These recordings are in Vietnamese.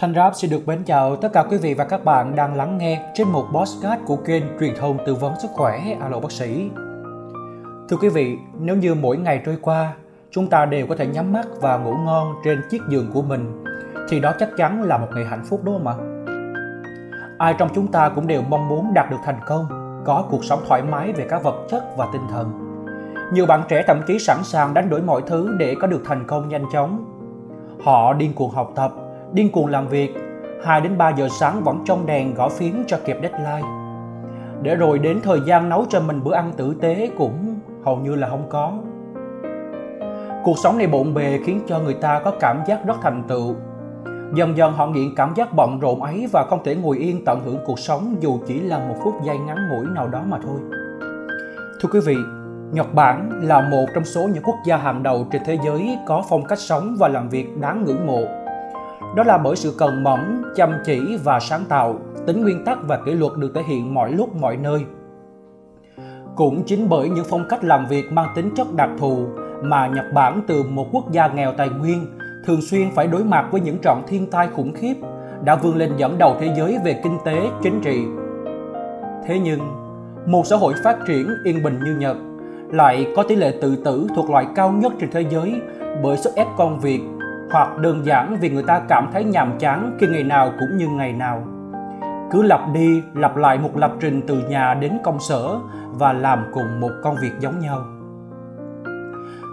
Thanh Rap xin được mến chào tất cả quý vị và các bạn đang lắng nghe trên một podcast của kênh truyền thông tư vấn sức khỏe Alo Bác sĩ. Thưa quý vị, nếu như mỗi ngày trôi qua, chúng ta đều có thể nhắm mắt và ngủ ngon trên chiếc giường của mình, thì đó chắc chắn là một ngày hạnh phúc đúng không ạ? Ai trong chúng ta cũng đều mong muốn đạt được thành công, có cuộc sống thoải mái về các vật chất và tinh thần. Nhiều bạn trẻ thậm chí sẵn sàng đánh đổi mọi thứ để có được thành công nhanh chóng. Họ điên cuồng học tập, điên cuồng làm việc, 2 đến 3 giờ sáng vẫn trong đèn gõ phím cho kịp deadline. Để rồi đến thời gian nấu cho mình bữa ăn tử tế cũng hầu như là không có. Cuộc sống này bộn bề khiến cho người ta có cảm giác rất thành tựu. Dần dần họ nghiện cảm giác bận rộn ấy và không thể ngồi yên tận hưởng cuộc sống dù chỉ là một phút giây ngắn ngủi nào đó mà thôi. Thưa quý vị, Nhật Bản là một trong số những quốc gia hàng đầu trên thế giới có phong cách sống và làm việc đáng ngưỡng mộ đó là bởi sự cần mẫn, chăm chỉ và sáng tạo, tính nguyên tắc và kỷ luật được thể hiện mọi lúc mọi nơi. Cũng chính bởi những phong cách làm việc mang tính chất đặc thù mà Nhật Bản từ một quốc gia nghèo tài nguyên thường xuyên phải đối mặt với những trận thiên tai khủng khiếp đã vươn lên dẫn đầu thế giới về kinh tế, chính trị. Thế nhưng, một xã hội phát triển yên bình như Nhật lại có tỷ lệ tự tử thuộc loại cao nhất trên thế giới bởi sức ép công việc hoặc đơn giản vì người ta cảm thấy nhàm chán khi ngày nào cũng như ngày nào. Cứ lặp đi lặp lại một lập trình từ nhà đến công sở và làm cùng một công việc giống nhau.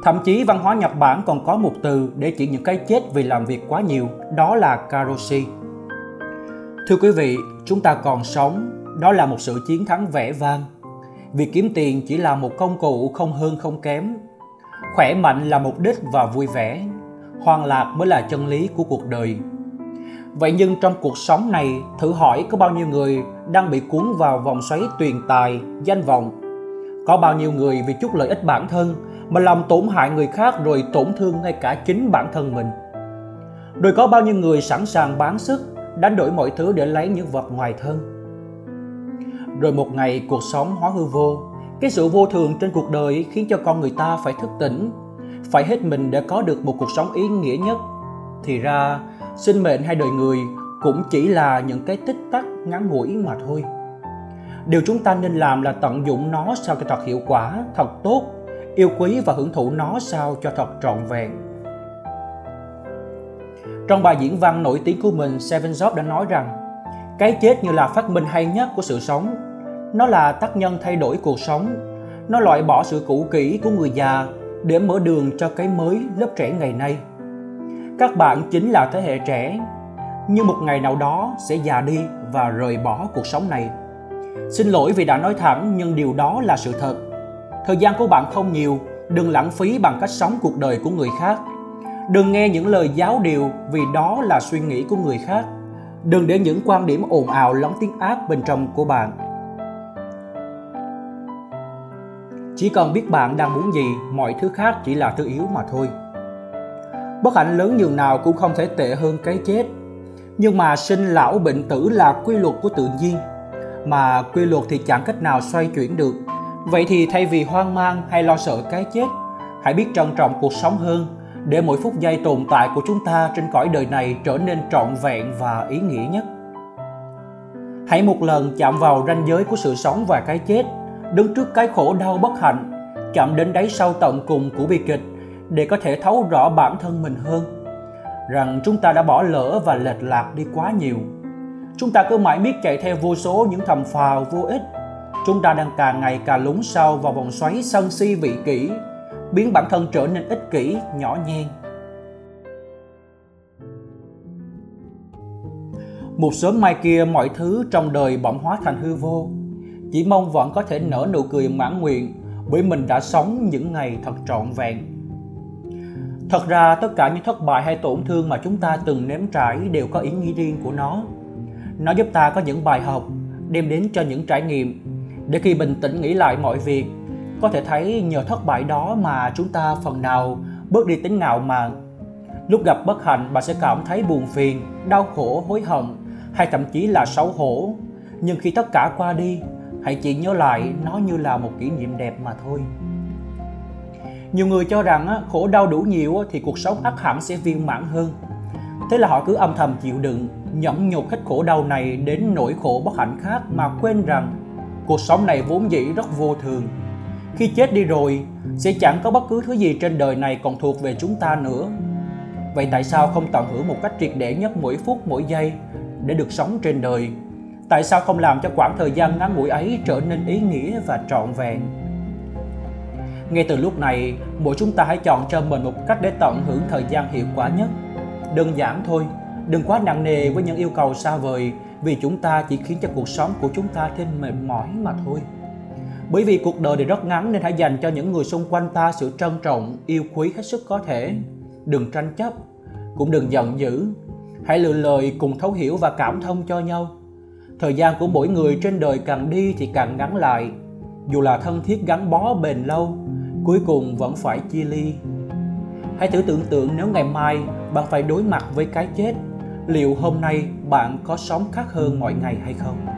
Thậm chí văn hóa Nhật Bản còn có một từ để chỉ những cái chết vì làm việc quá nhiều, đó là karoshi. Thưa quý vị, chúng ta còn sống, đó là một sự chiến thắng vẻ vang. Việc kiếm tiền chỉ là một công cụ không hơn không kém. Khỏe mạnh là mục đích và vui vẻ hoang lạc mới là chân lý của cuộc đời. Vậy nhưng trong cuộc sống này, thử hỏi có bao nhiêu người đang bị cuốn vào vòng xoáy tuyền tài, danh vọng? Có bao nhiêu người vì chút lợi ích bản thân mà làm tổn hại người khác rồi tổn thương ngay cả chính bản thân mình? Rồi có bao nhiêu người sẵn sàng bán sức, đánh đổi mọi thứ để lấy những vật ngoài thân? Rồi một ngày cuộc sống hóa hư vô. Cái sự vô thường trên cuộc đời khiến cho con người ta phải thức tỉnh phải hết mình để có được một cuộc sống ý nghĩa nhất. Thì ra, sinh mệnh hay đời người cũng chỉ là những cái tích tắc ngắn ngủi mà thôi. Điều chúng ta nên làm là tận dụng nó sao cho thật hiệu quả, thật tốt, yêu quý và hưởng thụ nó sao cho thật trọn vẹn. Trong bài diễn văn nổi tiếng của mình, Seven Jobs đã nói rằng, cái chết như là phát minh hay nhất của sự sống. Nó là tác nhân thay đổi cuộc sống. Nó loại bỏ sự cũ kỹ của người già để mở đường cho cái mới lớp trẻ ngày nay. Các bạn chính là thế hệ trẻ, nhưng một ngày nào đó sẽ già đi và rời bỏ cuộc sống này. Xin lỗi vì đã nói thẳng nhưng điều đó là sự thật. Thời gian của bạn không nhiều, đừng lãng phí bằng cách sống cuộc đời của người khác. Đừng nghe những lời giáo điều vì đó là suy nghĩ của người khác. Đừng để những quan điểm ồn ào lóng tiếng ác bên trong của bạn Chỉ cần biết bạn đang muốn gì, mọi thứ khác chỉ là thứ yếu mà thôi. Bất hạnh lớn nhường nào cũng không thể tệ hơn cái chết. Nhưng mà sinh lão bệnh tử là quy luật của tự nhiên. Mà quy luật thì chẳng cách nào xoay chuyển được. Vậy thì thay vì hoang mang hay lo sợ cái chết, hãy biết trân trọng cuộc sống hơn để mỗi phút giây tồn tại của chúng ta trên cõi đời này trở nên trọn vẹn và ý nghĩa nhất. Hãy một lần chạm vào ranh giới của sự sống và cái chết đứng trước cái khổ đau bất hạnh, chạm đến đáy sâu tận cùng của bi kịch để có thể thấu rõ bản thân mình hơn. Rằng chúng ta đã bỏ lỡ và lệch lạc đi quá nhiều. Chúng ta cứ mãi miết chạy theo vô số những thầm phào vô ích. Chúng ta đang càng ngày càng lún sâu vào vòng xoáy sân si vị kỷ, biến bản thân trở nên ích kỷ, nhỏ nhen. Một sớm mai kia mọi thứ trong đời bỗng hóa thành hư vô chỉ mong vẫn có thể nở nụ cười mãn nguyện bởi mình đã sống những ngày thật trọn vẹn. Thật ra tất cả những thất bại hay tổn thương mà chúng ta từng nếm trải đều có ý nghĩa riêng của nó. Nó giúp ta có những bài học, đem đến cho những trải nghiệm để khi bình tĩnh nghĩ lại mọi việc, có thể thấy nhờ thất bại đó mà chúng ta phần nào bớt đi tính ngạo mạn. Lúc gặp bất hạnh, bạn sẽ cảm thấy buồn phiền, đau khổ, hối hận hay thậm chí là xấu hổ. Nhưng khi tất cả qua đi, hãy chỉ nhớ lại nó như là một kỷ niệm đẹp mà thôi nhiều người cho rằng khổ đau đủ nhiều thì cuộc sống ắt hẳn sẽ viên mãn hơn Thế là họ cứ âm thầm chịu đựng, nhẫn nhục hết khổ đau này đến nỗi khổ bất hạnh khác mà quên rằng cuộc sống này vốn dĩ rất vô thường. Khi chết đi rồi, sẽ chẳng có bất cứ thứ gì trên đời này còn thuộc về chúng ta nữa. Vậy tại sao không tận hưởng một cách triệt để nhất mỗi phút mỗi giây để được sống trên đời? Tại sao không làm cho khoảng thời gian ngắn ngủi ấy trở nên ý nghĩa và trọn vẹn? Ngay từ lúc này, mỗi chúng ta hãy chọn cho mình một cách để tận hưởng thời gian hiệu quả nhất. Đơn giản thôi, đừng quá nặng nề với những yêu cầu xa vời vì chúng ta chỉ khiến cho cuộc sống của chúng ta thêm mệt mỏi mà thôi. Bởi vì cuộc đời thì rất ngắn nên hãy dành cho những người xung quanh ta sự trân trọng, yêu quý hết sức có thể. Đừng tranh chấp, cũng đừng giận dữ. Hãy lựa lời cùng thấu hiểu và cảm thông cho nhau. Thời gian của mỗi người trên đời càng đi thì càng ngắn lại. Dù là thân thiết gắn bó bền lâu, cuối cùng vẫn phải chia ly. Hãy thử tưởng tượng nếu ngày mai bạn phải đối mặt với cái chết, liệu hôm nay bạn có sống khác hơn mọi ngày hay không?